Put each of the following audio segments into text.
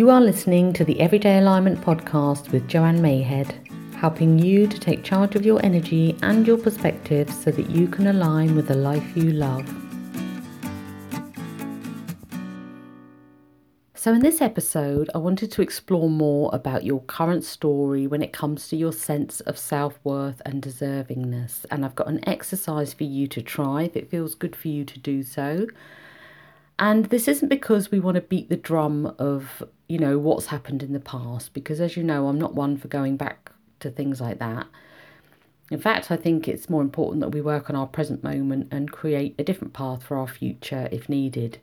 You are listening to the Everyday Alignment podcast with Joanne Mayhead, helping you to take charge of your energy and your perspective so that you can align with the life you love. So, in this episode, I wanted to explore more about your current story when it comes to your sense of self worth and deservingness. And I've got an exercise for you to try if it feels good for you to do so. And this isn't because we want to beat the drum of, you know, what's happened in the past, because as you know, I'm not one for going back to things like that. In fact, I think it's more important that we work on our present moment and create a different path for our future if needed.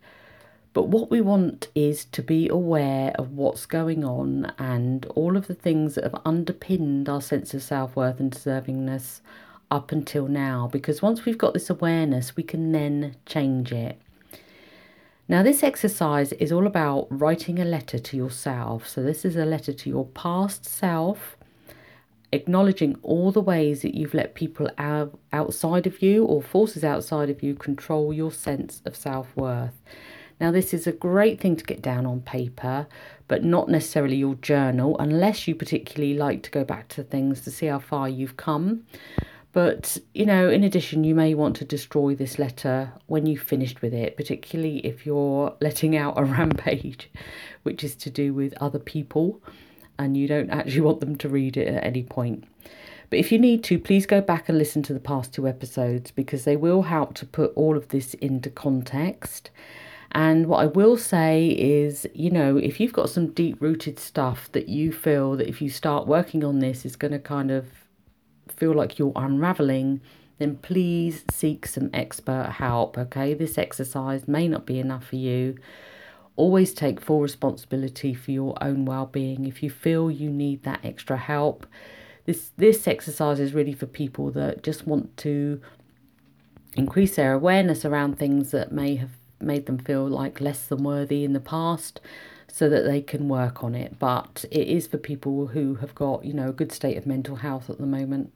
But what we want is to be aware of what's going on and all of the things that have underpinned our sense of self worth and deservingness up until now. Because once we've got this awareness, we can then change it. Now, this exercise is all about writing a letter to yourself. So, this is a letter to your past self, acknowledging all the ways that you've let people out, outside of you or forces outside of you control your sense of self worth. Now, this is a great thing to get down on paper, but not necessarily your journal, unless you particularly like to go back to things to see how far you've come. But, you know, in addition, you may want to destroy this letter when you've finished with it, particularly if you're letting out a rampage, which is to do with other people and you don't actually want them to read it at any point. But if you need to, please go back and listen to the past two episodes because they will help to put all of this into context. And what I will say is, you know, if you've got some deep rooted stuff that you feel that if you start working on this is going to kind of feel like you're unraveling, then please seek some expert help. Okay, this exercise may not be enough for you. Always take full responsibility for your own well-being. If you feel you need that extra help, this this exercise is really for people that just want to increase their awareness around things that may have made them feel like less than worthy in the past so that they can work on it but it is for people who have got you know a good state of mental health at the moment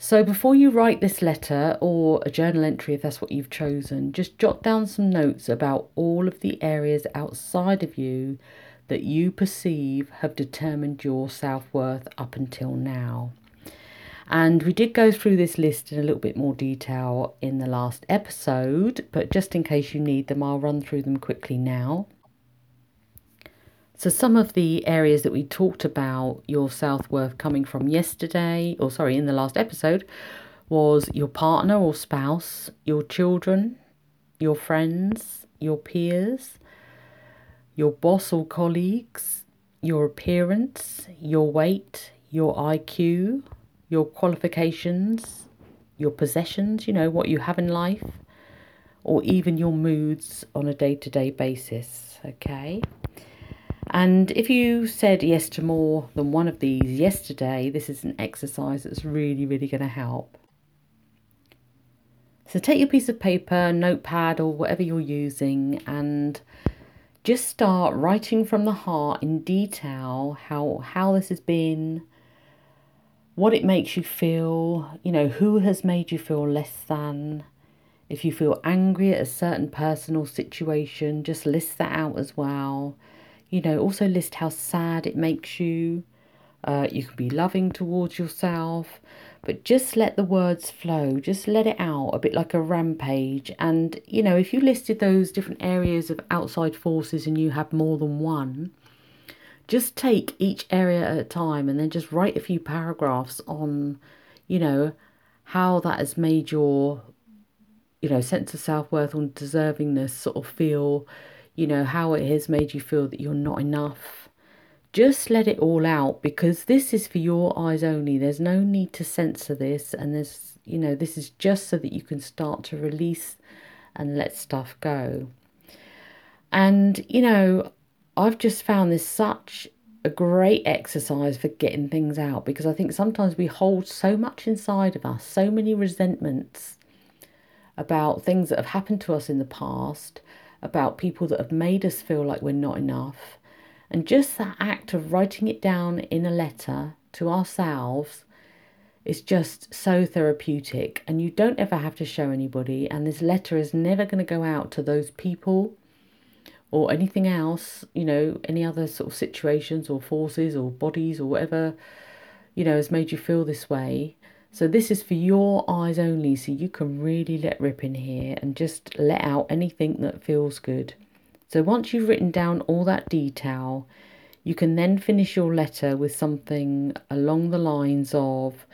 so before you write this letter or a journal entry, if that's what you've chosen, just jot down some notes about all of the areas outside of you that you perceive have determined your self worth up until now. And we did go through this list in a little bit more detail in the last episode, but just in case you need them, I'll run through them quickly now. So, some of the areas that we talked about your self worth coming from yesterday, or sorry, in the last episode, was your partner or spouse, your children, your friends, your peers, your boss or colleagues, your appearance, your weight, your IQ, your qualifications, your possessions, you know, what you have in life, or even your moods on a day to day basis. Okay. And if you said yes to more than one of these yesterday, this is an exercise that's really, really going to help. So take your piece of paper, notepad, or whatever you're using, and just start writing from the heart in detail how how this has been, what it makes you feel, you know, who has made you feel less than. If you feel angry at a certain person or situation, just list that out as well you know, also list how sad it makes you. Uh, you can be loving towards yourself, but just let the words flow. Just let it out a bit like a rampage. And, you know, if you listed those different areas of outside forces and you have more than one, just take each area at a time and then just write a few paragraphs on, you know, how that has made your, you know, sense of self worth and deservingness sort of feel you know, how it has made you feel that you're not enough. Just let it all out because this is for your eyes only. There's no need to censor this, and there's, you know, this is just so that you can start to release and let stuff go. And, you know, I've just found this such a great exercise for getting things out because I think sometimes we hold so much inside of us, so many resentments about things that have happened to us in the past about people that have made us feel like we're not enough. And just that act of writing it down in a letter to ourselves is just so therapeutic. And you don't ever have to show anybody. And this letter is never going to go out to those people or anything else, you know, any other sort of situations or forces or bodies or whatever, you know, has made you feel this way. So this is for your eyes only, so you can really let rip in here and just let out anything that feels good. So once you've written down all that detail, you can then finish your letter with something along the lines of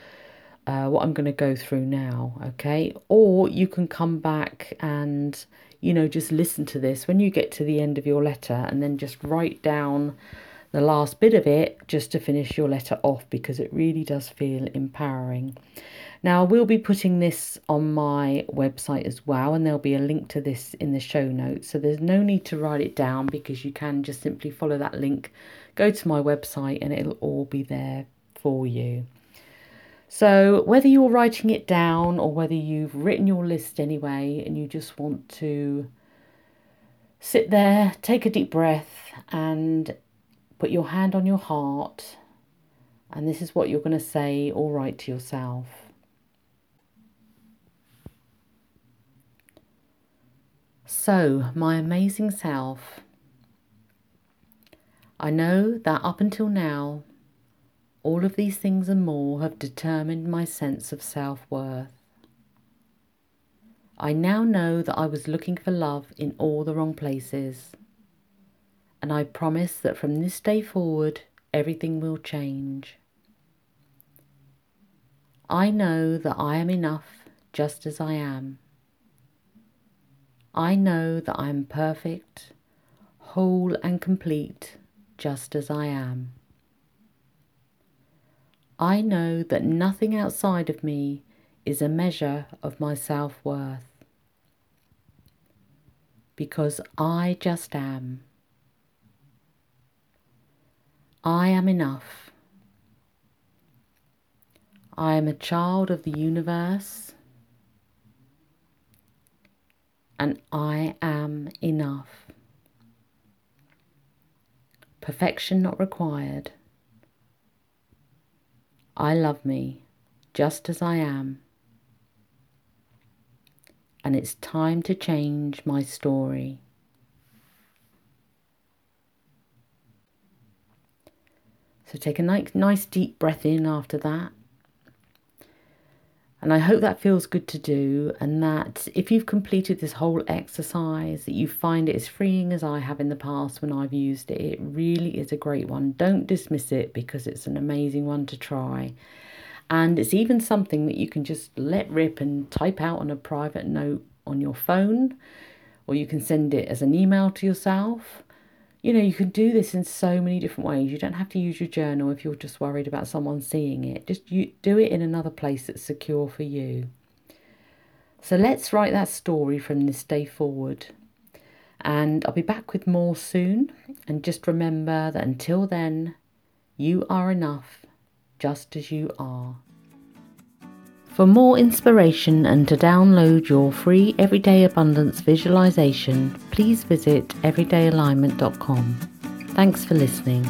uh, what I'm going to go through now, okay? Or you can come back and, you know, just listen to this when you get to the end of your letter and then just write down the last bit of it just to finish your letter off because it really does feel empowering. Now, I will be putting this on my website as well, and there'll be a link to this in the show notes. So there's no need to write it down because you can just simply follow that link, go to my website, and it'll all be there for you. So, whether you're writing it down or whether you've written your list anyway and you just want to sit there, take a deep breath, and put your hand on your heart, and this is what you're going to say or write to yourself. So, my amazing self, I know that up until now, all of these things and more have determined my sense of self worth. I now know that I was looking for love in all the wrong places, and I promise that from this day forward, everything will change. I know that I am enough just as I am. I know that I am perfect, whole, and complete just as I am. I know that nothing outside of me is a measure of my self worth because I just am. I am enough. I am a child of the universe and I am enough. Perfection not required. I love me just as I am. And it's time to change my story. So take a nice, nice deep breath in after that. And I hope that feels good to do, and that if you've completed this whole exercise, that you find it as freeing as I have in the past when I've used it. It really is a great one. Don't dismiss it because it's an amazing one to try. And it's even something that you can just let rip and type out on a private note on your phone, or you can send it as an email to yourself you know, you can do this in so many different ways. You don't have to use your journal if you're just worried about someone seeing it. Just you do it in another place that's secure for you. So let's write that story from this day forward. And I'll be back with more soon. And just remember that until then, you are enough just as you are. For more inspiration and to download your free Everyday Abundance visualization, please visit everydayalignment.com. Thanks for listening.